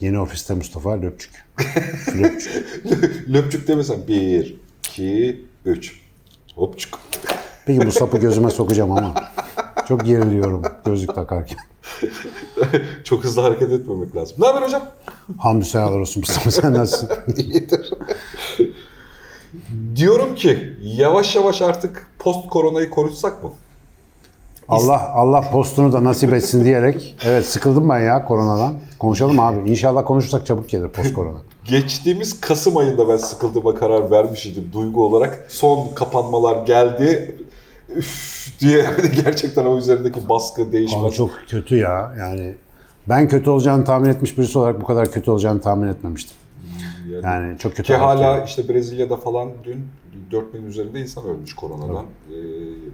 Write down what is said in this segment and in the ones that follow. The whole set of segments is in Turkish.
Yeni ofiste Mustafa Löpçük. Löpçük. Löpçük demesen bir, iki, üç. Hopçuk. Peki bu sapı gözüme sokacağım ama. Çok geriliyorum gözlük takarken. Çok hızlı hareket etmemek lazım. Ne haber hocam? Hamdü seyahalar olsun Mustafa sen nasılsın? İyidir. Diyorum ki yavaş yavaş artık post koronayı konuşsak mı? Allah Allah postunu da nasip etsin diyerek. Evet sıkıldım ben ya koronadan. Konuşalım abi. İnşallah konuşursak çabuk gelir post korona. Geçtiğimiz Kasım ayında ben sıkıldığıma karar vermiştim duygu olarak. Son kapanmalar geldi. Üf diye gerçekten o üzerindeki baskı değişmez. Ama çok kötü ya. Yani ben kötü olacağını tahmin etmiş birisi olarak bu kadar kötü olacağını tahmin etmemiştim. Yani çok kötü. Ki hala yani. işte Brezilya'da falan dün 4000 üzerinde insan ölmüş koronadan. Ee,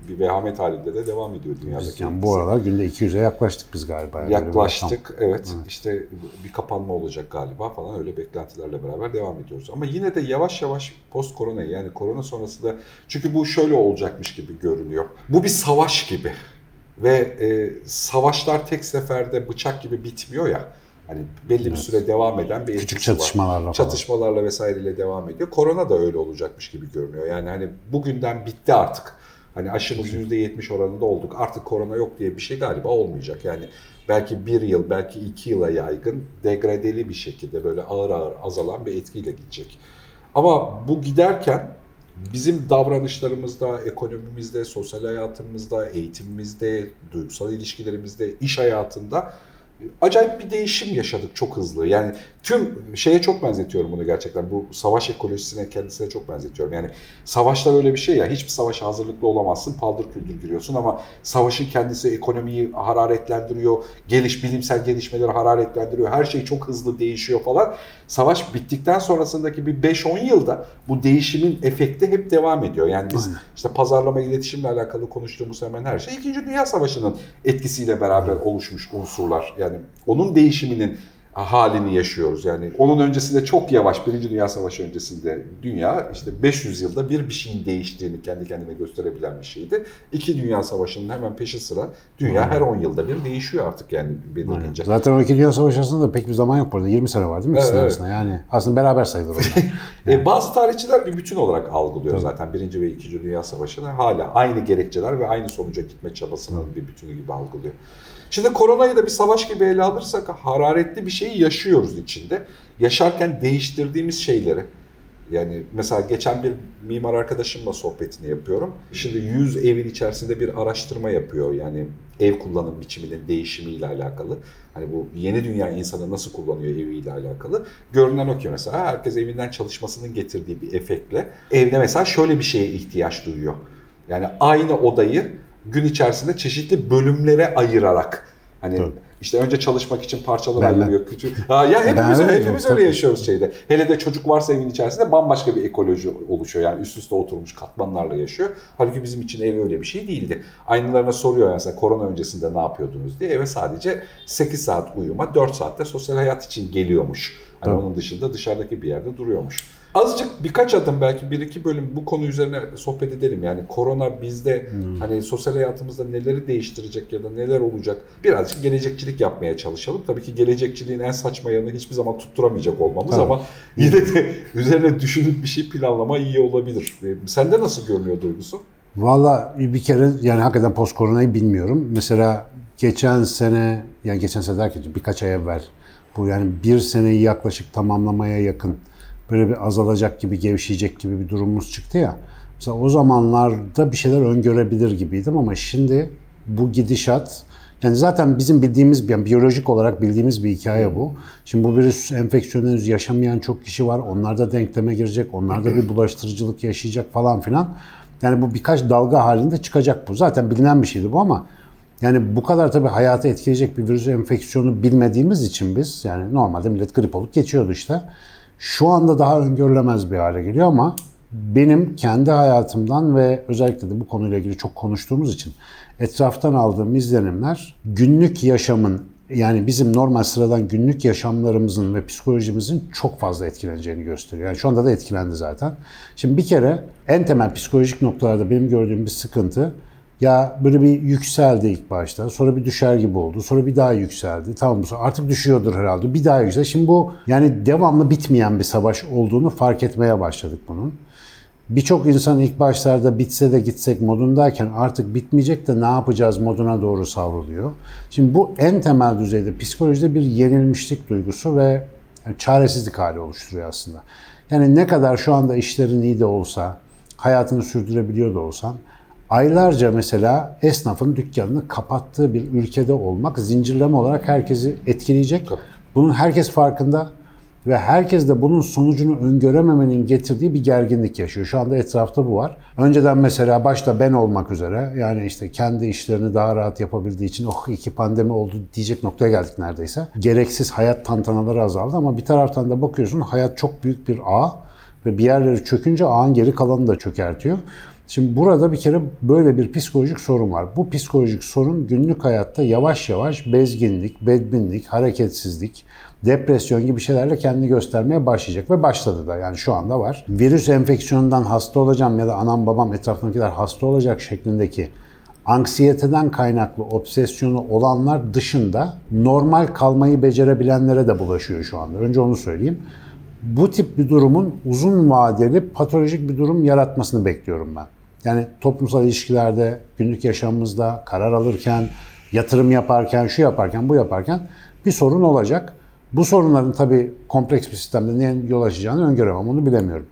bir vehamet halinde de devam ediyor dünyadaki. Yani bu aralar günde 200'e yaklaştık biz galiba. Yani Yaklaştık evet işte bir kapanma olacak galiba falan öyle beklentilerle beraber devam ediyoruz. Ama yine de yavaş yavaş post korona yani korona sonrası da çünkü bu şöyle olacakmış gibi görünüyor. Bu bir savaş gibi ve e, savaşlar tek seferde bıçak gibi bitmiyor ya. Hani belli bir süre devam eden bir Küçük var. çatışmalarla falan. Çatışmalarla vesaireyle devam ediyor. Korona da öyle olacakmış gibi görünüyor. Yani hani bugünden bitti artık. Hani aşımız %70 oranında olduk. Artık korona yok diye bir şey galiba olmayacak. Yani belki bir yıl, belki iki yıla yaygın degradeli bir şekilde böyle ağır ağır azalan bir etkiyle gidecek. Ama bu giderken bizim davranışlarımızda, ekonomimizde, sosyal hayatımızda, eğitimimizde, duygusal ilişkilerimizde, iş hayatında acayip bir değişim yaşadık çok hızlı. Yani tüm şeye çok benzetiyorum bunu gerçekten. Bu savaş ekolojisine kendisine çok benzetiyorum. Yani savaşlar öyle bir şey ya. Hiçbir savaşa hazırlıklı olamazsın. Paldır küldür giriyorsun ama savaşın kendisi ekonomiyi hararetlendiriyor. Geliş, bilimsel gelişmeleri hararetlendiriyor. Her şey çok hızlı değişiyor falan. Savaş bittikten sonrasındaki bir 5-10 yılda bu değişimin efekti hep devam ediyor. Yani biz işte pazarlama, iletişimle alakalı konuştuğumuz hemen her şey İkinci Dünya Savaşı'nın etkisiyle beraber oluşmuş unsurlar. Yani onun değişiminin halini yaşıyoruz. Yani onun öncesinde çok yavaş Birinci Dünya Savaşı öncesinde dünya işte 500 yılda bir bir şeyin değiştiğini kendi kendine gösterebilen bir şeydi. İki Dünya Savaşı'nın hemen peşi sıra dünya her 10 yılda bir değişiyor artık yani belirlince. Zaten o iki Dünya Savaşı arasında da pek bir zaman yok burada. 20 sene var değil mi? Evet, arasında. Yani aslında beraber sayılır onlar. E, bazı tarihçiler bir bütün olarak algılıyor zaten Birinci ve İkinci Dünya Savaşı'nı hala aynı gerekçeler ve aynı sonuca gitme çabasının bir bütünü gibi algılıyor. Şimdi koronayı da bir savaş gibi ele alırsak hararetli bir şeyi yaşıyoruz içinde. Yaşarken değiştirdiğimiz şeyleri yani mesela geçen bir mimar arkadaşımla sohbetini yapıyorum. Şimdi 100 evin içerisinde bir araştırma yapıyor. Yani ev kullanım biçiminin değişimiyle alakalı. Hani bu yeni dünya insanı nasıl kullanıyor eviyle alakalı. Görünen o ki mesela herkes evinden çalışmasının getirdiği bir efektle evde mesela şöyle bir şeye ihtiyaç duyuyor. Yani aynı odayı gün içerisinde çeşitli bölümlere ayırarak hani Tabii. işte önce çalışmak için parçalar ayrılıyor. Küçük. Ha, ya hepimiz, Ben hepimiz öyle yaşıyoruz şeyde. Hele de çocuk varsa evin içerisinde bambaşka bir ekoloji oluşuyor. Yani üst üste oturmuş katmanlarla yaşıyor. Halbuki bizim için ev öyle bir şey değildi. Aynılarına soruyor mesela korona öncesinde ne yapıyordunuz diye. Eve sadece 8 saat uyuma, 4 saatte sosyal hayat için geliyormuş. Hani Tabii. onun dışında dışarıdaki bir yerde duruyormuş. Azıcık birkaç adım belki bir iki bölüm bu konu üzerine sohbet edelim. Yani korona bizde hani sosyal hayatımızda neleri değiştirecek ya da neler olacak birazcık gelecekçilik yapmaya çalışalım. Tabii ki gelecekçiliğin en saçma yanı hiçbir zaman tutturamayacak olmamız Tabii. ama yine de üzerine düşünüp bir şey planlama iyi olabilir. Sende nasıl görünüyor duygusu? Valla bir kere yani hakikaten post koronayı bilmiyorum. Mesela geçen sene yani geçen sene derken birkaç ay evvel bu yani bir seneyi yaklaşık tamamlamaya yakın böyle bir azalacak gibi gevşeyecek gibi bir durumumuz çıktı ya. Mesela o zamanlarda bir şeyler öngörebilir gibiydim ama şimdi bu gidişat yani zaten bizim bildiğimiz yani biyolojik olarak bildiğimiz bir hikaye bu. Şimdi bu virüs enfeksiyonu yaşamayan çok kişi var. Onlar da denkleme girecek. Onlar da bir bulaştırıcılık yaşayacak falan filan. Yani bu birkaç dalga halinde çıkacak bu. Zaten bilinen bir şeydi bu ama yani bu kadar tabii hayatı etkileyecek bir virüs enfeksiyonu bilmediğimiz için biz yani normalde millet grip olup geçiyordu işte. Şu anda daha öngörülemez bir hale geliyor ama benim kendi hayatımdan ve özellikle de bu konuyla ilgili çok konuştuğumuz için etraftan aldığım izlenimler günlük yaşamın yani bizim normal sıradan günlük yaşamlarımızın ve psikolojimizin çok fazla etkileneceğini gösteriyor. Yani şu anda da etkilendi zaten. Şimdi bir kere en temel psikolojik noktalarda benim gördüğüm bir sıkıntı Ya böyle bir yükseldi ilk başta. Sonra bir düşer gibi oldu. Sonra bir daha yükseldi. Tamam bu artık düşüyordur herhalde. Bir daha yüksel. Şimdi bu yani devamlı bitmeyen bir savaş olduğunu fark etmeye başladık bunun. Birçok insan ilk başlarda bitse de gitsek modundayken artık bitmeyecek de ne yapacağız moduna doğru savruluyor. Şimdi bu en temel düzeyde psikolojide bir yenilmişlik duygusu ve çaresizlik hali oluşturuyor aslında. Yani ne kadar şu anda işlerin iyi de olsa, hayatını sürdürebiliyor da olsan, aylarca mesela esnafın dükkanını kapattığı bir ülkede olmak zincirleme olarak herkesi etkileyecek. Bunun herkes farkında ve herkes de bunun sonucunu öngörememenin getirdiği bir gerginlik yaşıyor. Şu anda etrafta bu var. Önceden mesela başta ben olmak üzere yani işte kendi işlerini daha rahat yapabildiği için oh iki pandemi oldu diyecek noktaya geldik neredeyse. Gereksiz hayat tantanaları azaldı ama bir taraftan da bakıyorsun hayat çok büyük bir ağ ve bir yerleri çökünce ağın geri kalanını da çökertiyor. Şimdi burada bir kere böyle bir psikolojik sorun var. Bu psikolojik sorun günlük hayatta yavaş yavaş bezginlik, bedbinlik, hareketsizlik, depresyon gibi şeylerle kendini göstermeye başlayacak ve başladı da yani şu anda var. Virüs enfeksiyonundan hasta olacağım ya da anam babam etrafındakiler hasta olacak şeklindeki anksiyeteden kaynaklı obsesyonu olanlar dışında normal kalmayı becerebilenlere de bulaşıyor şu anda. Önce onu söyleyeyim. Bu tip bir durumun uzun vadeli patolojik bir durum yaratmasını bekliyorum ben. Yani toplumsal ilişkilerde, günlük yaşamımızda, karar alırken, yatırım yaparken, şu yaparken, bu yaparken bir sorun olacak. Bu sorunların tabii kompleks bir sistemde neye yol açacağını öngöremem, onu bilemiyorum.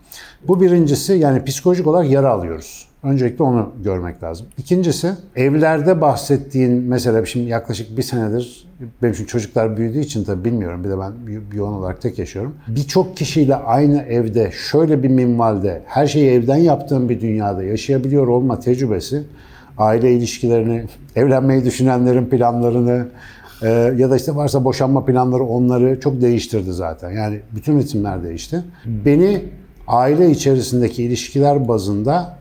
Bu birincisi yani psikolojik olarak yara alıyoruz. Öncelikle onu görmek lazım. İkincisi evlerde bahsettiğin mesela şimdi yaklaşık bir senedir benim için çocuklar büyüdüğü için tabii bilmiyorum bir de ben yoğun olarak tek yaşıyorum. Birçok kişiyle aynı evde şöyle bir minvalde her şeyi evden yaptığım bir dünyada yaşayabiliyor olma tecrübesi aile ilişkilerini, evlenmeyi düşünenlerin planlarını e, ya da işte varsa boşanma planları onları çok değiştirdi zaten. Yani bütün ritimler değişti. Beni aile içerisindeki ilişkiler bazında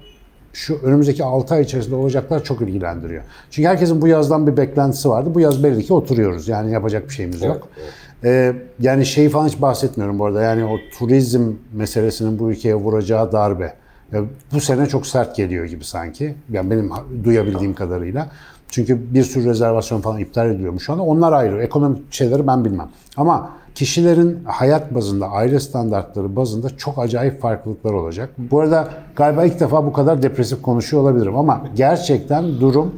şu önümüzdeki 6 ay içerisinde olacaklar çok ilgilendiriyor. Çünkü herkesin bu yazdan bir beklentisi vardı. Bu yaz belli ki oturuyoruz. Yani yapacak bir şeyimiz yok. Evet, Ee, yani şey falan hiç bahsetmiyorum bu arada. Yani o turizm meselesinin bu ülkeye vuracağı darbe. Ya bu sene çok sert geliyor gibi sanki. Yani benim duyabildiğim kadarıyla. Çünkü bir sürü rezervasyon falan iptal ediliyormuş şu anda. Onlar ayrı. Ekonomik şeyleri ben bilmem. Ama kişilerin hayat bazında, aile standartları bazında çok acayip farklılıklar olacak. Bu arada galiba ilk defa bu kadar depresif konuşuyor olabilirim ama gerçekten durum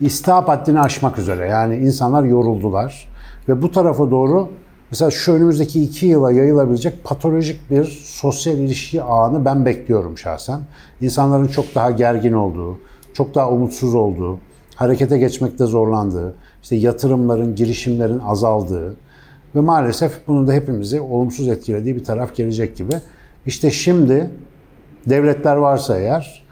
istihap haddini aşmak üzere. Yani insanlar yoruldular ve bu tarafa doğru mesela şu önümüzdeki iki yıla yayılabilecek patolojik bir sosyal ilişki ağını ben bekliyorum şahsen. İnsanların çok daha gergin olduğu, çok daha umutsuz olduğu, harekete geçmekte zorlandığı, işte yatırımların, girişimlerin azaldığı ve maalesef bunun da hepimizi olumsuz etkilediği bir taraf gelecek gibi. İşte şimdi devletler varsa eğer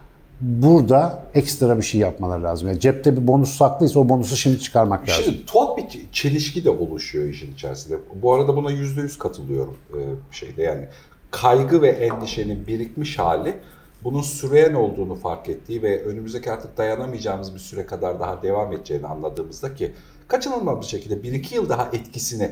burada ekstra bir şey yapmaları lazım. Yani cepte bir bonus saklıysa o bonusu şimdi çıkarmak lazım. Şimdi tuhaf bir çelişki de oluşuyor işin içerisinde. Bu arada buna yüzde yüz katılıyorum e, şeyde yani. Kaygı ve endişenin birikmiş hali bunun süreyen olduğunu fark ettiği ve önümüzdeki artık dayanamayacağımız bir süre kadar daha devam edeceğini anladığımızda ki kaçınılmaz bir şekilde bir iki yıl daha etkisini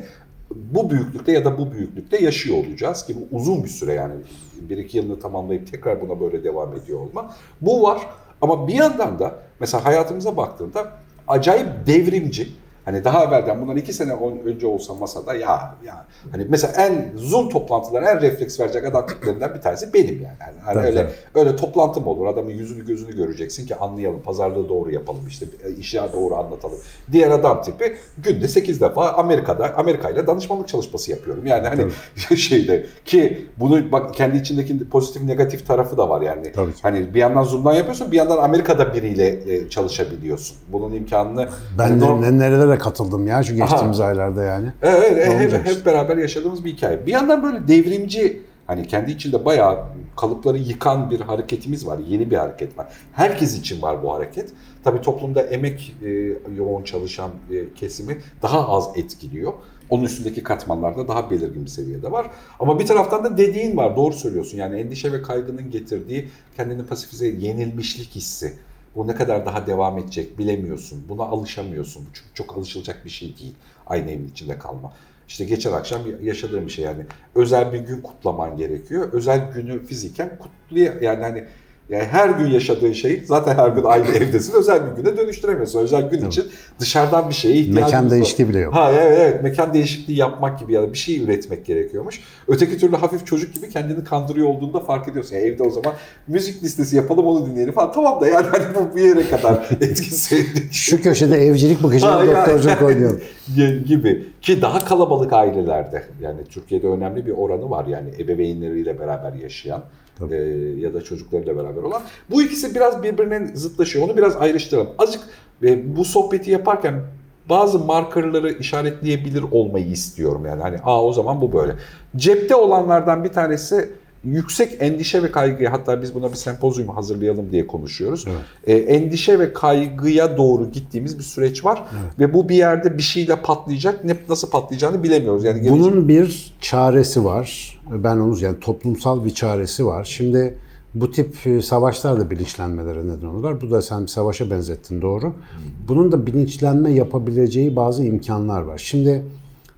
bu büyüklükte ya da bu büyüklükte yaşıyor olacağız ki bu uzun bir süre yani bir iki yılını tamamlayıp tekrar buna böyle devam ediyor olma. Bu var ama bir yandan da mesela hayatımıza baktığında acayip devrimci Hani daha evvelden bundan iki sene önce olsa masada ya ya hani mesela en Zoom toplantıları en refleks verecek adam tiplerinden bir tanesi benim yani. yani hani Tabii, öyle tabii. öyle toplantı mı olur? Adamın yüzünü gözünü göreceksin ki anlayalım. Pazarlığı doğru yapalım işte e, işi doğru anlatalım. Diğer adam tipi günde 8 defa Amerika'da Amerika ile danışmanlık çalışması yapıyorum. Yani hani şeyde ki bunu bak kendi içindeki pozitif negatif tarafı da var yani. Tabii. Hani bir yandan Zoom'dan yapıyorsun bir yandan Amerika'da biriyle e, çalışabiliyorsun. Bunun imkanını Ben de norm- ne- katıldım ya şu geçtiğimiz aylarda yani. Evet, evet, hep, hep beraber yaşadığımız bir hikaye. Bir yandan böyle devrimci, hani kendi içinde bayağı kalıpları yıkan bir hareketimiz var. Yeni bir hareket var. Herkes için var bu hareket. Tabii toplumda emek e, yoğun çalışan e, kesimi daha az etkiliyor. Onun üstündeki katmanlarda daha belirgin bir seviyede var. Ama bir taraftan da dediğin var, doğru söylüyorsun. Yani endişe ve kaygının getirdiği kendini pasifize yenilmişlik hissi. Bu ne kadar daha devam edecek bilemiyorsun. Buna alışamıyorsun. Çünkü çok alışılacak bir şey değil. Aynı evin içinde kalma. İşte geçen akşam yaşadığım bir şey yani. Özel bir gün kutlaman gerekiyor. Özel günü fiziken kutlaya yani hani Yani her gün yaşadığın şeyi zaten her gün aynı evdesin. Özel bir güne dönüştüremiyorsun. Özel gün için dışarıdan bir şeye ihtiyacımız Mekan var. değişikliği bile yok. Ha evet, evet mekan değişikliği yapmak gibi ya da bir şey üretmek gerekiyormuş. Öteki türlü hafif çocuk gibi kendini kandırıyor olduğunu da fark ediyorsun. Yani evde o zaman müzik listesi yapalım onu dinleyelim falan. Tamam da yani hani bu bir yere kadar etkisi Şu köşede evcilik yani- doktorculuk oynuyor. gibi ki daha kalabalık ailelerde yani Türkiye'de önemli bir oranı var yani ebeveynleriyle beraber yaşayan E, ya da çocuklarıyla beraber olan. Bu ikisi biraz birbirine zıtlaşıyor. Onu biraz ayrıştıralım. Azıcık e, bu sohbeti yaparken bazı markerları işaretleyebilir olmayı istiyorum yani hani aa o zaman bu böyle. Cepte olanlardan bir tanesi yüksek endişe ve kaygıya hatta biz buna bir sempozyum hazırlayalım diye konuşuyoruz. Evet. E, endişe ve kaygıya doğru gittiğimiz bir süreç var ve bu bir yerde bir şeyle patlayacak. Ne nasıl patlayacağını bilemiyoruz. Yani gelecek- Bunun bir çaresi var. Ben onu yani toplumsal bir çaresi var. Şimdi bu tip e, savaşlar da bilinçlenmelere neden olurlar. Bu da sen bir savaşa benzettin doğru. Bunun da bilinçlenme yapabileceği bazı imkanlar var. Şimdi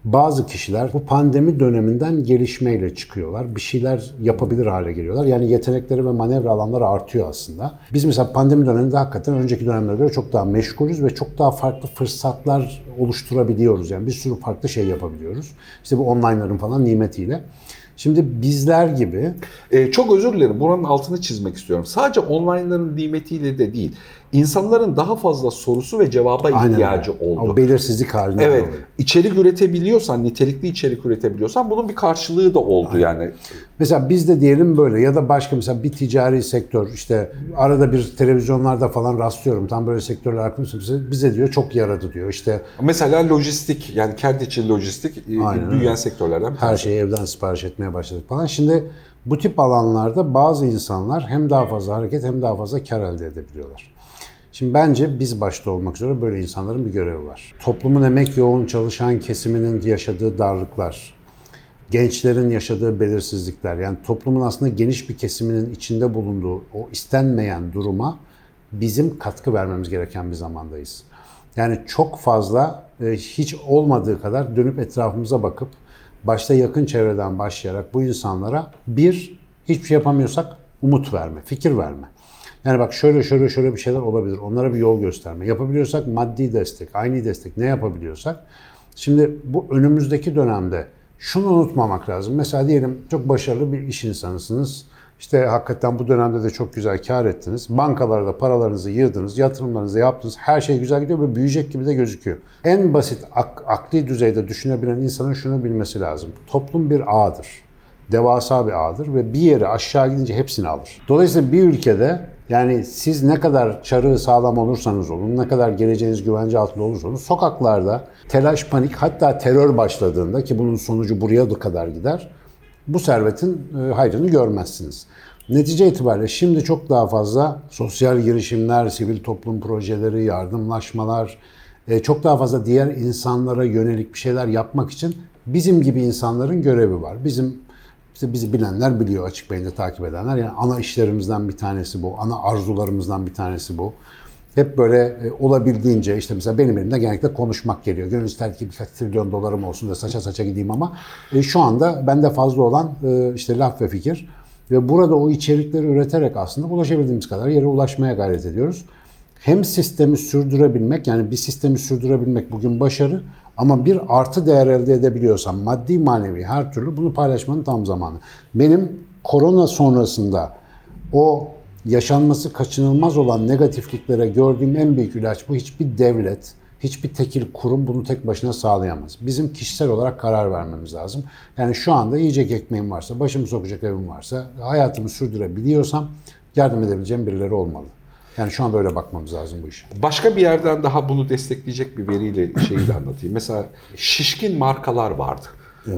bazı kişiler bu pandemi döneminden gelişmeyle çıkıyorlar. Bir şeyler yapabilir hale geliyorlar. Yani yetenekleri ve manevra alanları artıyor aslında. Biz mesela pandemi döneminde hakikaten önceki dönemlere göre çok daha meşgulüz ve çok daha farklı fırsatlar oluşturabiliyoruz. Yani bir sürü farklı şey yapabiliyoruz. İşte bu online'ların falan nimetiyle. Şimdi bizler gibi E, çok özür dilerim. Buranın altını çizmek istiyorum. Sadece online'ların nimetiyle de değil. İnsanların daha fazla sorusu ve cevaba aynen ihtiyacı öyle. oldu. O belirsizlik haline Evet, doğru. içerik üretebiliyorsan, nitelikli içerik üretebiliyorsan bunun bir karşılığı da oldu yani. Mesela biz de diyelim böyle ya da başka mesela bir ticari sektör işte arada bir televizyonlarda falan rastlıyorum tam böyle sektörler hakkında bize, diyor çok yaradı diyor işte Mesela lojistik, yani kendi için lojistik e, Aynen büyüyen sektörlerden her şeyi evden sipariş etmeye başladık falan. Şimdi bu tip alanlarda bazı insanlar hem daha fazla hareket hem daha fazla kar elde edebiliyorlar. Şimdi bence biz başta olmak üzere böyle insanların bir görevi var. Toplumun emek yoğun çalışan kesiminin yaşadığı darlıklar, gençlerin yaşadığı belirsizlikler yani toplumun aslında geniş bir kesiminin içinde bulunduğu o istenmeyen duruma bizim katkı vermemiz gereken bir zamandayız. Yani çok fazla e, hiç olmadığı kadar dönüp etrafımıza bakıp başta yakın çevreden başlayarak bu insanlara bir hiçbir şey yapamıyorsak umut verme, fikir verme. Yani bak şöyle şöyle şöyle bir şeyler olabilir. Onlara bir yol gösterme. Yapabiliyorsak maddi destek, aynı destek ne yapabiliyorsak. Şimdi bu önümüzdeki dönemde şunu unutmamak lazım. Mesela diyelim çok başarılı bir iş insanısınız. İşte hakikaten bu dönemde de çok güzel kar ettiniz. Bankalarda paralarınızı yığdınız, yatırımlarınızı yaptınız. Her şey güzel gidiyor ve büyüyecek gibi de gözüküyor. En basit ak- akli düzeyde düşünebilen insanın şunu bilmesi lazım. Toplum bir ağdır devasa bir ağdır ve bir yere aşağı gidince hepsini alır. Dolayısıyla bir ülkede yani siz ne kadar çarığı sağlam olursanız olun, ne kadar geleceğiniz güvence altında olursanız sokaklarda telaş, panik hatta terör başladığında ki bunun sonucu buraya da kadar gider bu servetin e, hayrını görmezsiniz. Netice itibariyle şimdi çok daha fazla sosyal girişimler, sivil toplum projeleri, yardımlaşmalar, e, çok daha fazla diğer insanlara yönelik bir şeyler yapmak için bizim gibi insanların görevi var. Bizim işte bizi bilenler biliyor açık beyinde takip edenler. Yani ana işlerimizden bir tanesi bu, ana arzularımızdan bir tanesi bu. Hep böyle e, olabildiğince işte mesela benim elimde genellikle konuşmak geliyor. Gönül ister ki birkaç trilyon dolarım olsun da saça saça gideyim ama e, şu anda bende fazla olan e, işte laf ve fikir. Ve burada o içerikleri üreterek aslında ulaşabildiğimiz kadar yere ulaşmaya gayret ediyoruz. Hem sistemi sürdürebilmek yani bir sistemi sürdürebilmek bugün başarı ama bir artı değer elde edebiliyorsam maddi manevi her türlü bunu paylaşmanın tam zamanı. Benim korona sonrasında o yaşanması kaçınılmaz olan negatifliklere gördüğüm en büyük ilaç bu. Hiçbir devlet, hiçbir tekil kurum bunu tek başına sağlayamaz. Bizim kişisel olarak karar vermemiz lazım. Yani şu anda yiyecek ekmeğim varsa, başımı sokacak evim varsa, hayatımı sürdürebiliyorsam yardım edebileceğim birileri olmalı. Yani şu anda öyle bakmamız lazım bu işe. Başka bir yerden daha bunu destekleyecek bir veriyle şeyi de anlatayım. Mesela şişkin markalar vardı.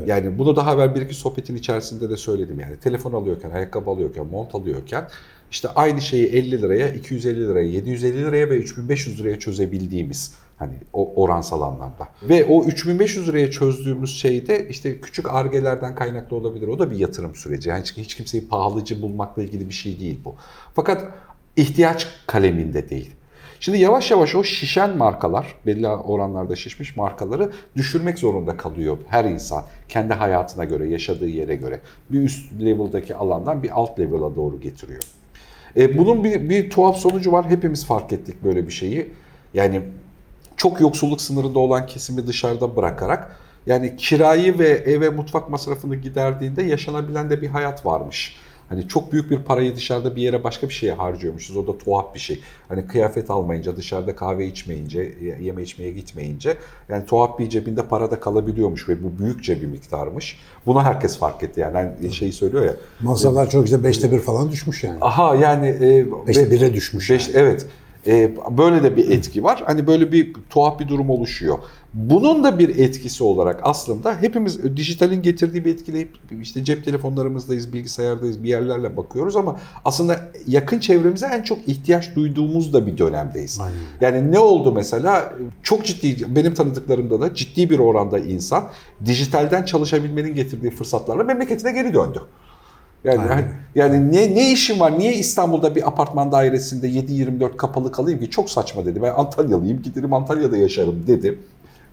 Yani bunu daha evvel bir iki sohbetin içerisinde de söyledim. Yani telefon alıyorken, ayakkabı alıyorken, mont alıyorken işte aynı şeyi 50 liraya, 250 liraya, 750 liraya ve 3500 liraya çözebildiğimiz hani o oransal anlamda. Ve o 3500 liraya çözdüğümüz şeyde işte küçük argelerden kaynaklı olabilir. O da bir yatırım süreci. Yani hiç kimseyi pahalıcı bulmakla ilgili bir şey değil bu. Fakat ihtiyaç kaleminde değil. Şimdi yavaş yavaş o şişen markalar, belli oranlarda şişmiş markaları düşürmek zorunda kalıyor her insan. Kendi hayatına göre, yaşadığı yere göre. Bir üst level'daki alandan bir alt level'a doğru getiriyor. E, bunun bir, bir tuhaf sonucu var. Hepimiz fark ettik böyle bir şeyi. Yani çok yoksulluk sınırında olan kesimi dışarıda bırakarak yani kirayı ve eve mutfak masrafını giderdiğinde yaşanabilen de bir hayat varmış. Hani çok büyük bir parayı dışarıda bir yere başka bir şeye harcıyormuşuz. O da tuhaf bir şey. Hani kıyafet almayınca, dışarıda kahve içmeyince, yeme içmeye gitmeyince yani tuhaf bir cebinde para da kalabiliyormuş ve bu büyükçe bir miktarmış. Bunu herkes fark etti yani. yani şeyi söylüyor ya. Masalar çok işte beşte bir falan düşmüş yani. Aha yani e, Beşte bire düşmüş. Beş, yani. evet. Ee, böyle de bir etki var. Hani böyle bir tuhaf bir durum oluşuyor. Bunun da bir etkisi olarak aslında hepimiz dijitalin getirdiği bir etkileyip işte cep telefonlarımızdayız, bilgisayardayız, bir yerlerle bakıyoruz ama aslında yakın çevremize en çok ihtiyaç duyduğumuz da bir dönemdeyiz. Aynen. Yani ne oldu mesela? Çok ciddi, benim tanıdıklarımda da ciddi bir oranda insan dijitalden çalışabilmenin getirdiği fırsatlarla memleketine geri döndü. Yani Aynen. hani- yani ne ne işim var? Niye İstanbul'da bir apartman dairesinde 7-24 kapalı kalayım ki? Çok saçma dedi. Ben Antalyalıyım. Giderim Antalya'da yaşarım dedi.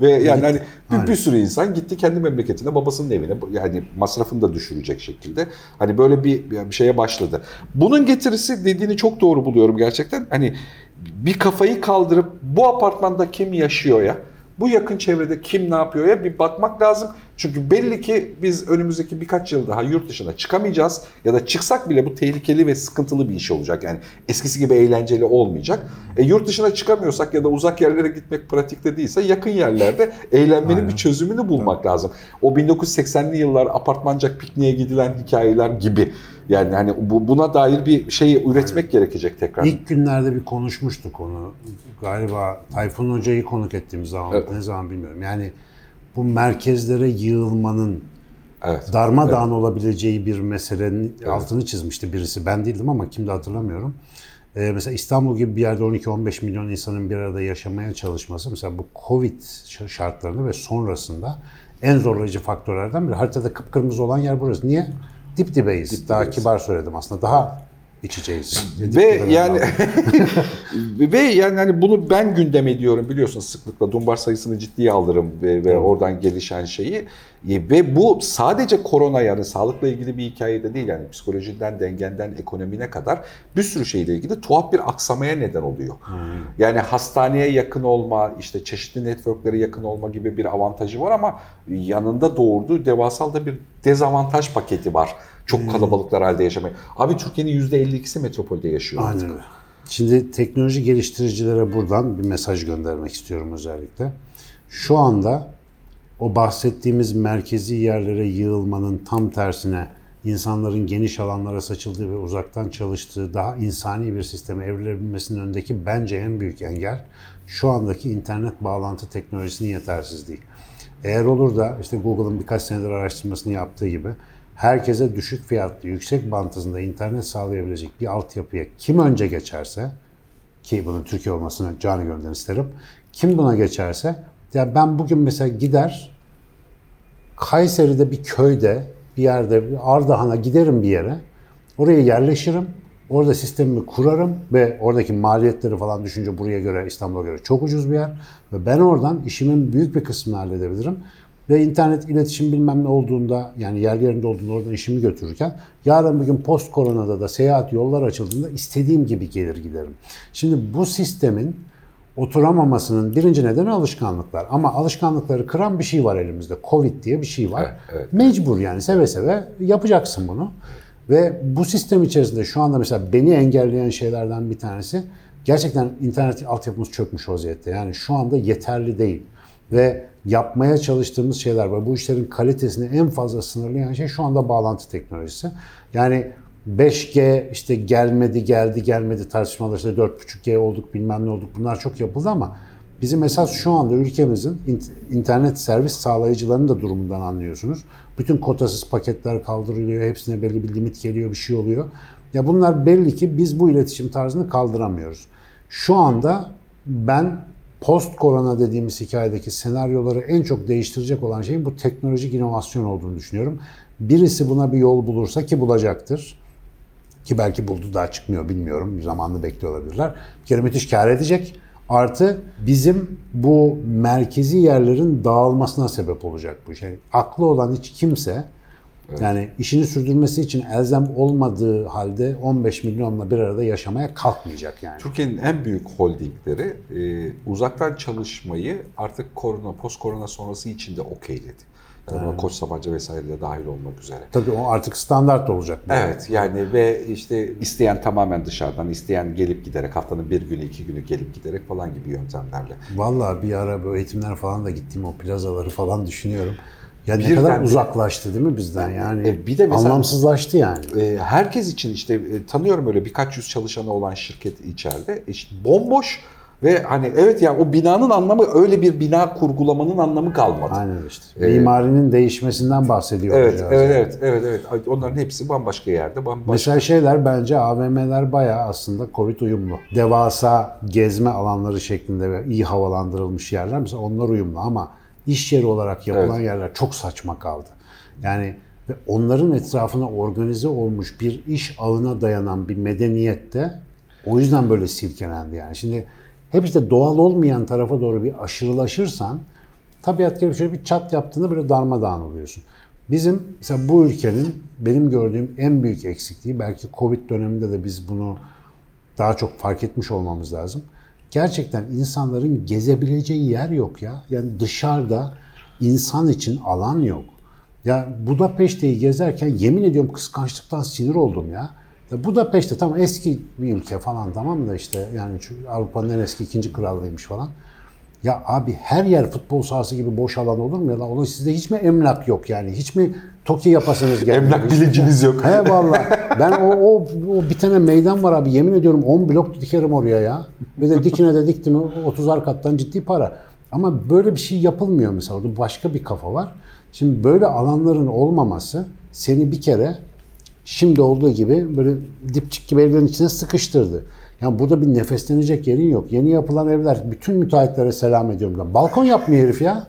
Ve yani hani bir, bir sürü insan gitti kendi memleketine, babasının evine yani masrafını da düşürecek şekilde. Hani böyle bir, bir şeye başladı. Bunun getirisi dediğini çok doğru buluyorum gerçekten. Hani bir kafayı kaldırıp bu apartmanda kim yaşıyor ya? Bu yakın çevrede kim ne yapıyor ya bir bakmak lazım. Çünkü belli ki biz önümüzdeki birkaç yıl daha yurt dışına çıkamayacağız. Ya da çıksak bile bu tehlikeli ve sıkıntılı bir iş olacak. Yani eskisi gibi eğlenceli olmayacak. E, yurt dışına çıkamıyorsak ya da uzak yerlere gitmek pratikte değilse yakın yerlerde eğlenmenin Aynen. bir çözümünü bulmak lazım. O 1980'li yıllar apartmancak pikniğe gidilen hikayeler gibi. Yani hani bu, buna dair bir şey üretmek gerekecek tekrar. İlk günlerde bir konuşmuştuk onu. Galiba Tayfun Hoca'yı konuk ettiğimiz zaman Evet. ne zaman bilmiyorum. Yani bu merkezlere yığılmanın Evet. darmadağın olabileceği bir meselenin altını çizmişti birisi. Ben değildim ama kimde hatırlamıyorum. Ee, mesela İstanbul gibi bir yerde 12-15 milyon insanın bir arada yaşamaya çalışması mesela bu Covid ş- şartlarında ve sonrasında en zorlayıcı faktörlerden biri. Haritada kıpkırmızı olan yer burası. Niye? Dip dibeyiz. Daha dibeyiz. kibar söyledim aslında. Daha iç içeyiz. Dip Ve yani ve yani hani bunu ben gündem ediyorum biliyorsun sıklıkla dumbar sayısını ciddiye alırım ve, ve oradan gelişen şeyi E, ve bu sadece korona yani sağlıkla ilgili bir hikaye de değil yani psikolojiden dengenden ekonomine kadar bir sürü şeyle ilgili tuhaf bir aksamaya neden oluyor. Yani hastaneye yakın olma, işte çeşitli networklere yakın olma gibi bir avantajı var ama yanında doğurduğu devasal da bir dezavantaj paketi var. Çok kalabalıklar halde yaşamayı. Abi Türkiye'nin %52'si metropolde yaşıyor. artık. Aynen öyle. Şimdi teknoloji geliştiricilere buradan bir mesaj göndermek istiyorum özellikle. Şu anda o bahsettiğimiz merkezi yerlere yığılmanın tam tersine insanların geniş alanlara saçıldığı ve uzaktan çalıştığı daha insani bir sisteme evrilebilmesinin önündeki bence en büyük engel şu andaki internet bağlantı teknolojisinin yetersizliği. Eğer olur da işte Google'ın birkaç senedir araştırmasını yaptığı gibi herkese düşük fiyatlı, yüksek bant hızında internet sağlayabilecek bir altyapıya kim önce geçerse ki bunun Türkiye olmasını canı gönülden isterim. Kim buna geçerse ya ben bugün mesela gider Kayseri'de bir köyde bir yerde bir Ardahan'a giderim bir yere. Oraya yerleşirim. Orada sistemimi kurarım ve oradaki maliyetleri falan düşünce buraya göre İstanbul'a göre çok ucuz bir yer. Ve ben oradan işimin büyük bir kısmını halledebilirim. Ve internet iletişim bilmem ne olduğunda yani yer yerinde olduğunda oradan işimi götürürken yarın bir gün post koronada da seyahat yollar açıldığında istediğim gibi gelir giderim. Şimdi bu sistemin oturamamasının birinci nedeni alışkanlıklar. Ama alışkanlıkları kıran bir şey var elimizde. Covid diye bir şey var. Evet, evet. Mecbur yani seve seve yapacaksın bunu. Ve bu sistem içerisinde şu anda mesela beni engelleyen şeylerden bir tanesi gerçekten internet altyapımız çökmüş vaziyette. Yani şu anda yeterli değil. Ve yapmaya çalıştığımız şeyler var. Bu işlerin kalitesini en fazla sınırlayan şey şu anda bağlantı teknolojisi. Yani 5G işte gelmedi geldi gelmedi tartışmalar işte 4.5G olduk bilmem ne olduk bunlar çok yapıldı ama bizim esas şu anda ülkemizin int- internet servis sağlayıcılarının da durumundan anlıyorsunuz. Bütün kotasız paketler kaldırılıyor, hepsine belli bir limit geliyor, bir şey oluyor. Ya bunlar belli ki biz bu iletişim tarzını kaldıramıyoruz. Şu anda ben post korona dediğimiz hikayedeki senaryoları en çok değiştirecek olan şeyin bu teknolojik inovasyon olduğunu düşünüyorum. Birisi buna bir yol bulursa ki bulacaktır. Ki belki buldu daha çıkmıyor bilmiyorum. Zamanını bekliyor olabilirler. Bir kere müthiş kar edecek. Artı bizim bu merkezi yerlerin dağılmasına sebep olacak bu şey. Aklı olan hiç kimse Yani işini sürdürmesi için elzem olmadığı halde 15 milyonla bir arada yaşamaya kalkmayacak yani. Türkiye'nin en büyük holdingleri e, uzaktan çalışmayı artık korona, post korona sonrası için de okeyledi. Yani buna Koç Sabancı vesaire de dahil olmak üzere. Tabii o artık standart olacak. bu. Evet yani ve işte isteyen tamamen dışarıdan, isteyen gelip giderek haftanın bir günü iki günü gelip giderek falan gibi yöntemlerle. Vallahi bir ara böyle eğitimler falan da gittiğim o plazaları falan düşünüyorum. Ya ne kadar de- uzaklaştı değil mi bizden yani? E, bir de mesela- anlamsızlaştı yani. E, herkes için işte e, tanıyorum öyle birkaç yüz çalışanı olan şirket içeride işte bomboş ve hani evet ya o binanın anlamı öyle bir bina kurgulamanın anlamı kalmadı. Aynen işte. Mimarinin değişmesinden bahsediyor. Evet, evet, evet, evet, evet. Onların hepsi bambaşka yerde, bambaşka. Mesela şeyler bence AVM'ler bayağı aslında Covid uyumlu. Devasa gezme alanları şeklinde ve iyi havalandırılmış yerler mesela onlar uyumlu ama iş yeri olarak yapılan Evet. yerler çok saçma kaldı. Yani ve onların etrafına organize olmuş bir iş ağına dayanan bir medeniyette o yüzden böyle silkelendi yani. Şimdi hep işte doğal olmayan tarafa doğru bir aşırılaşırsan tabiat gibi şöyle bir çat yaptığında böyle darmadağın oluyorsun. Bizim mesela bu ülkenin benim gördüğüm en büyük eksikliği belki Covid döneminde de biz bunu daha çok fark etmiş olmamız lazım. Gerçekten insanların gezebileceği yer yok ya. Yani dışarıda insan için alan yok. Ya Budapeşte'yi gezerken yemin ediyorum kıskançlıktan sinir oldum ya. ya Budapeşte tamam eski bir ülke falan tamam da işte yani Avrupa'nın en eski ikinci krallığıymış falan. Ya abi her yer futbol sahası gibi boş alan olur mu ya? Oğlum sizde hiç mi emlak yok yani? Hiç mi TOKİ yapasınız gelmiyor? Emlak bilinciniz yok. He vallahi. Ben o, o, o bir tane meydan var abi. Yemin ediyorum 10 blok dikerim oraya ya. Bir de dikine de diktim 30'ar kattan ciddi para. Ama böyle bir şey yapılmıyor mesela. Orada başka bir kafa var. Şimdi böyle alanların olmaması seni bir kere şimdi olduğu gibi böyle dipçik gibi evlerin içine sıkıştırdı. Yani burada bir nefeslenecek yerin yok. Yeni yapılan evler bütün müteahhitlere selam ediyorum. Lan Balkon yapmıyor herif ya.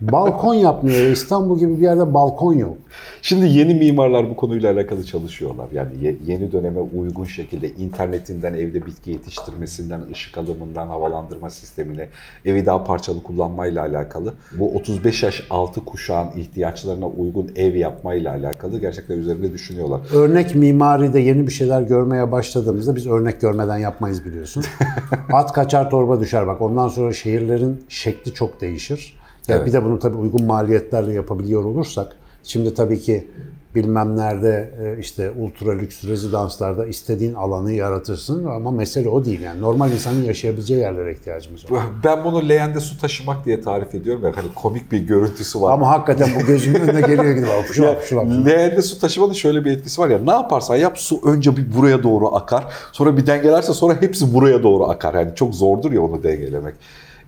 Balkon yapmıyor. İstanbul gibi bir yerde balkon yok. Şimdi yeni mimarlar bu konuyla alakalı çalışıyorlar. Yani ye- yeni döneme uygun şekilde internetinden evde bitki yetiştirmesinden, ışık alımından, havalandırma sistemine, evi daha parçalı kullanmayla alakalı. Bu 35 yaş altı kuşağın ihtiyaçlarına uygun ev yapmayla alakalı gerçekten üzerinde düşünüyorlar. Örnek mimaride yeni bir şeyler görmeye başladığımızda biz örnek görmeden yapmayız biliyorsun. At kaçar torba düşer bak ondan sonra şehirlerin şekli çok değişir. Ya Evet. Bir de bunu tabii uygun maliyetlerle yapabiliyor olursak şimdi tabii ki bilmem nerede e, işte ultra lüks rezidanslarda istediğin alanı yaratırsın ama mesele o değil yani. Normal insanın yaşayabileceği yerlere ihtiyacımız var. Ben bunu leğende su taşımak diye tarif ediyorum ya hani komik bir görüntüsü var. Ama hakikaten bu gözümün önüne geliyor gibi. Bak, şu bak. Leğende su taşımanın şöyle bir etkisi var ya ne yaparsan yap su önce bir buraya doğru akar sonra bir dengelerse sonra hepsi buraya doğru akar. Yani çok zordur ya onu dengelemek.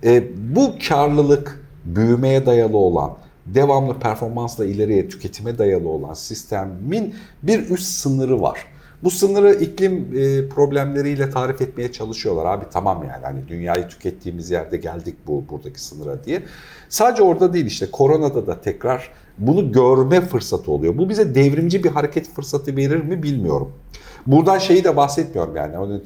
E, bu karlılık büyümeye dayalı olan devamlı performansla ileriye tüketime dayalı olan sistemin bir üst sınırı var. Bu sınırı iklim e, problemleriyle tarif etmeye çalışıyorlar. Abi tamam yani hani dünyayı tükettiğimiz yerde geldik bu buradaki sınıra diye. Sadece orada değil işte koronada da tekrar bunu görme fırsatı oluyor. Bu bize devrimci bir hareket fırsatı verir mi bilmiyorum. Buradan şeyi de bahsetmiyorum yani.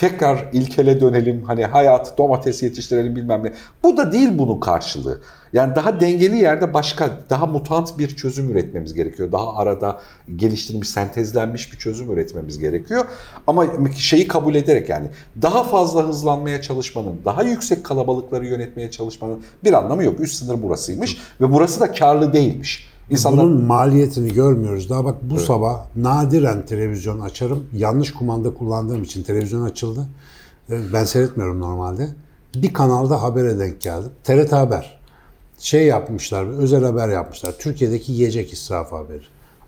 Tekrar ilkele dönelim hani hayat domates yetiştirelim bilmem ne. Bu da değil bunun karşılığı. Yani daha dengeli yerde başka daha mutant bir çözüm üretmemiz gerekiyor. Daha arada geliştirilmiş, sentezlenmiş bir çözüm üretmemiz gerekiyor. Ama şeyi kabul ederek yani daha fazla hızlanmaya çalışmanın, daha yüksek kalabalıkları yönetmeye çalışmanın bir anlamı yok. Üst sınır burasıymış ve burası da karlı değilmiş. İnsanlar Bunun maliyetini görmüyoruz. Daha bak bu sabah nadiren televizyon açarım. Yanlış kumanda kullandığım için televizyon açıldı. Ben seyretmiyorum normalde. Bir kanalda habere denk geldim. TRT Haber. Şey yapmışlar, özel haber yapmışlar. Türkiye'deki yiyecek israfı haberi.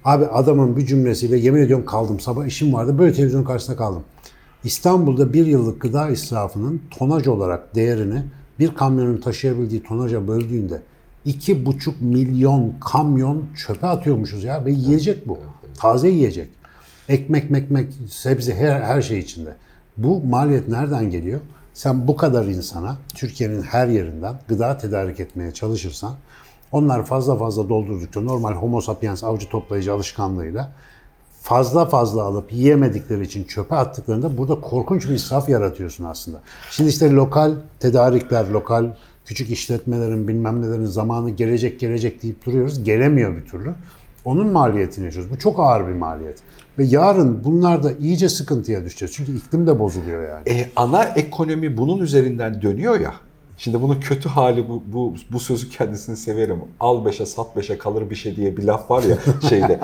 Abi adamın bir cümlesiyle yemin ediyorum kaldım. Sabah işim vardı. Böyle televizyon karşısında kaldım. İstanbul'da bir yıllık gıda israfının tonaj olarak değerini bir kamyonun taşıyabildiği tonaja böldüğünde iki buçuk milyon kamyon çöpe atıyormuşuz ya ve yiyecek bu. Taze yiyecek. Ekmek, mekmek, sebze her, her şey içinde. Bu maliyet nereden geliyor? Sen bu kadar insana Türkiye'nin her yerinden gıda tedarik etmeye çalışırsan onlar fazla fazla doldurdukça normal homo sapiens avcı toplayıcı alışkanlığıyla fazla fazla alıp yiyemedikleri için çöpe attıklarında burada korkunç bir israf yaratıyorsun aslında. Şimdi işte lokal tedarikler, lokal küçük işletmelerin bilmem nelerin zamanı gelecek gelecek deyip duruyoruz. Gelemiyor bir türlü. Onun maliyetini yaşıyoruz. Bu çok ağır bir maliyet. Ve yarın bunlar da iyice sıkıntıya düşeceğiz. Çünkü iklim de bozuluyor yani. E, ana ekonomi bunun üzerinden dönüyor ya. Şimdi bunun kötü hali bu, bu, bu sözü kendisini severim. Al beşe sat beşe kalır bir şey diye bir laf var ya şeyde.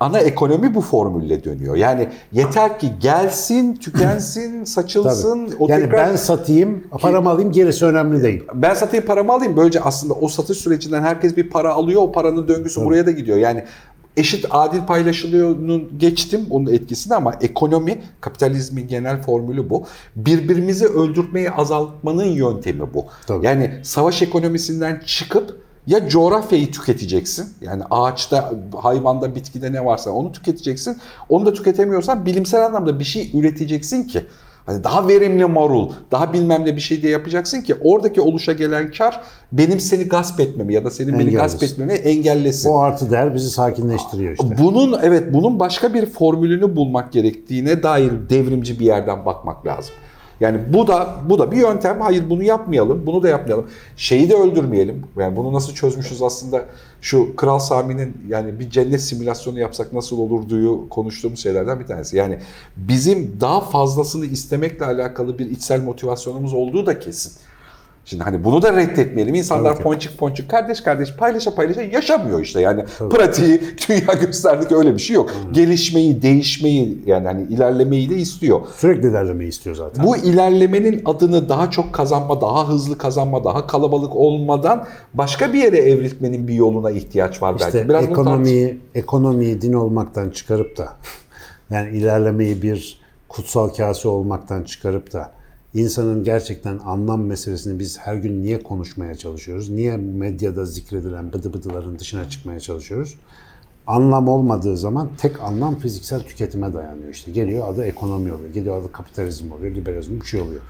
ana ekonomi bu formülle dönüyor. Yani yeter ki gelsin, tükensin, saçılsın. O yani tekrar- ben satayım, paramı alayım gerisi önemli değil. ben satayım paramı alayım. Böylece aslında o satış sürecinden herkes bir para alıyor. O paranın döngüsü buraya da gidiyor. Yani eşit adil paylaşılıyor'nun geçtim onun etkisini ama ekonomi, kapitalizmin genel formülü bu. Birbirimizi öldürtmeyi azaltmanın yöntemi bu. Tabii. Yani savaş ekonomisinden çıkıp ya coğrafyayı tüketeceksin. Yani ağaçta, hayvanda, bitkide ne varsa onu tüketeceksin. Onu da tüketemiyorsan bilimsel anlamda bir şey üreteceksin ki Hani daha verimli marul, daha bilmem ne bir şey diye yapacaksın ki oradaki oluşa gelen kar benim seni gasp etmemi ya da senin beni gasp etmemi engellesin. O artı değer bizi sakinleştiriyor işte. Bunun evet bunun başka bir formülünü bulmak gerektiğine dair devrimci bir yerden bakmak lazım. Yani bu da bu da bir yöntem. Hayır bunu yapmayalım, bunu da yapmayalım. Şeyi de öldürmeyelim. Yani bunu nasıl çözmüşüz aslında şu Kral Sami'nin yani bir cennet simülasyonu yapsak nasıl olurduyu konuştuğumuz şeylerden bir tanesi. Yani bizim daha fazlasını istemekle alakalı bir içsel motivasyonumuz olduğu da kesin. Şimdi hani bunu da reddetmeyelim. İnsanlar Tabii ki. ponçik ponçik kardeş kardeş paylaşa paylaşa yaşamıyor işte. Yani pratiği dünya gösterdi ki öyle bir şey yok. Gelişmeyi, değişmeyi yani hani ilerlemeyi de istiyor. Sürekli ilerlemeyi istiyor zaten. Bu ilerlemenin adını daha çok kazanma, daha hızlı kazanma, daha kalabalık olmadan başka bir yere evrilmenin bir yoluna ihtiyaç var belki. İşte Biraz bunu tartış- ekonomiyi, ekonomiyi din olmaktan çıkarıp da yani ilerlemeyi bir kutsal kase olmaktan çıkarıp da insanın gerçekten anlam meselesini biz her gün niye konuşmaya çalışıyoruz? Niye medyada zikredilen bıdı bıdıların dışına çıkmaya çalışıyoruz? Anlam olmadığı zaman tek anlam fiziksel tüketime dayanıyor işte. Geliyor adı ekonomi oluyor, geliyor adı kapitalizm oluyor, liberalizm bir şey oluyor.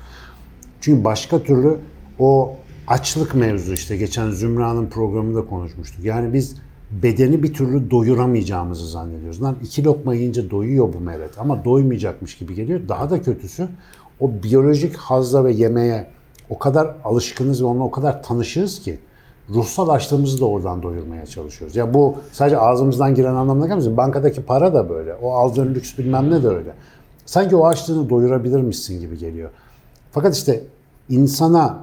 Çünkü başka türlü o açlık mevzu işte geçen Zümra'nın programında konuşmuştuk. Yani biz bedeni bir türlü doyuramayacağımızı zannediyoruz. Lan iki lokma yiyince doyuyor bu meret ama doymayacakmış gibi geliyor. Daha da kötüsü o biyolojik hazza ve yemeğe o kadar alışkınız ve onunla o kadar tanışığız ki ruhsal açlığımızı da oradan doyurmaya çalışıyoruz. Ya bu sadece ağzımızdan giren anlamına gelmesin. Bankadaki para da böyle. O aldığın lüks bilmem ne de öyle. Sanki o açlığını doyurabilirmişsin gibi geliyor. Fakat işte insana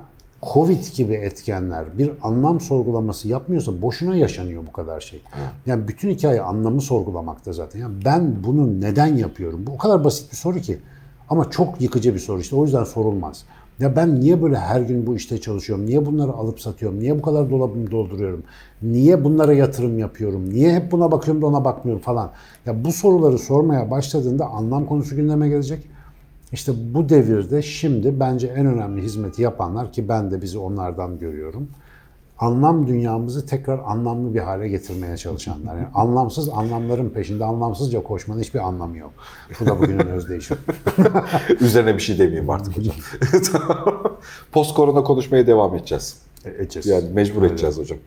Covid gibi etkenler bir anlam sorgulaması yapmıyorsa boşuna yaşanıyor bu kadar şey. Yani bütün hikaye anlamı sorgulamakta zaten. Yani ben bunu neden yapıyorum? Bu o kadar basit bir soru ki. Ama çok yıkıcı bir soru işte. O yüzden sorulmaz. Ya ben niye böyle her gün bu işte çalışıyorum? Niye bunları alıp satıyorum? Niye bu kadar dolabımı dolduruyorum? Niye bunlara yatırım yapıyorum? Niye hep buna bakıyorum da ona bakmıyorum falan? Ya bu soruları sormaya başladığında anlam konusu gündeme gelecek. İşte bu devirde şimdi bence en önemli hizmeti yapanlar ki ben de bizi onlardan görüyorum. Anlam dünyamızı tekrar anlamlı bir hale getirmeye çalışanlar. Yani anlamsız anlamların peşinde anlamsızca koşmanın hiçbir anlamı yok. Bu da bugünün özdeyişi. Üzerine bir şey demeyeyim artık hocam. Post korona konuşmaya devam edeceğiz. E, edeceğiz. Yani mecbur edeceğiz hocam.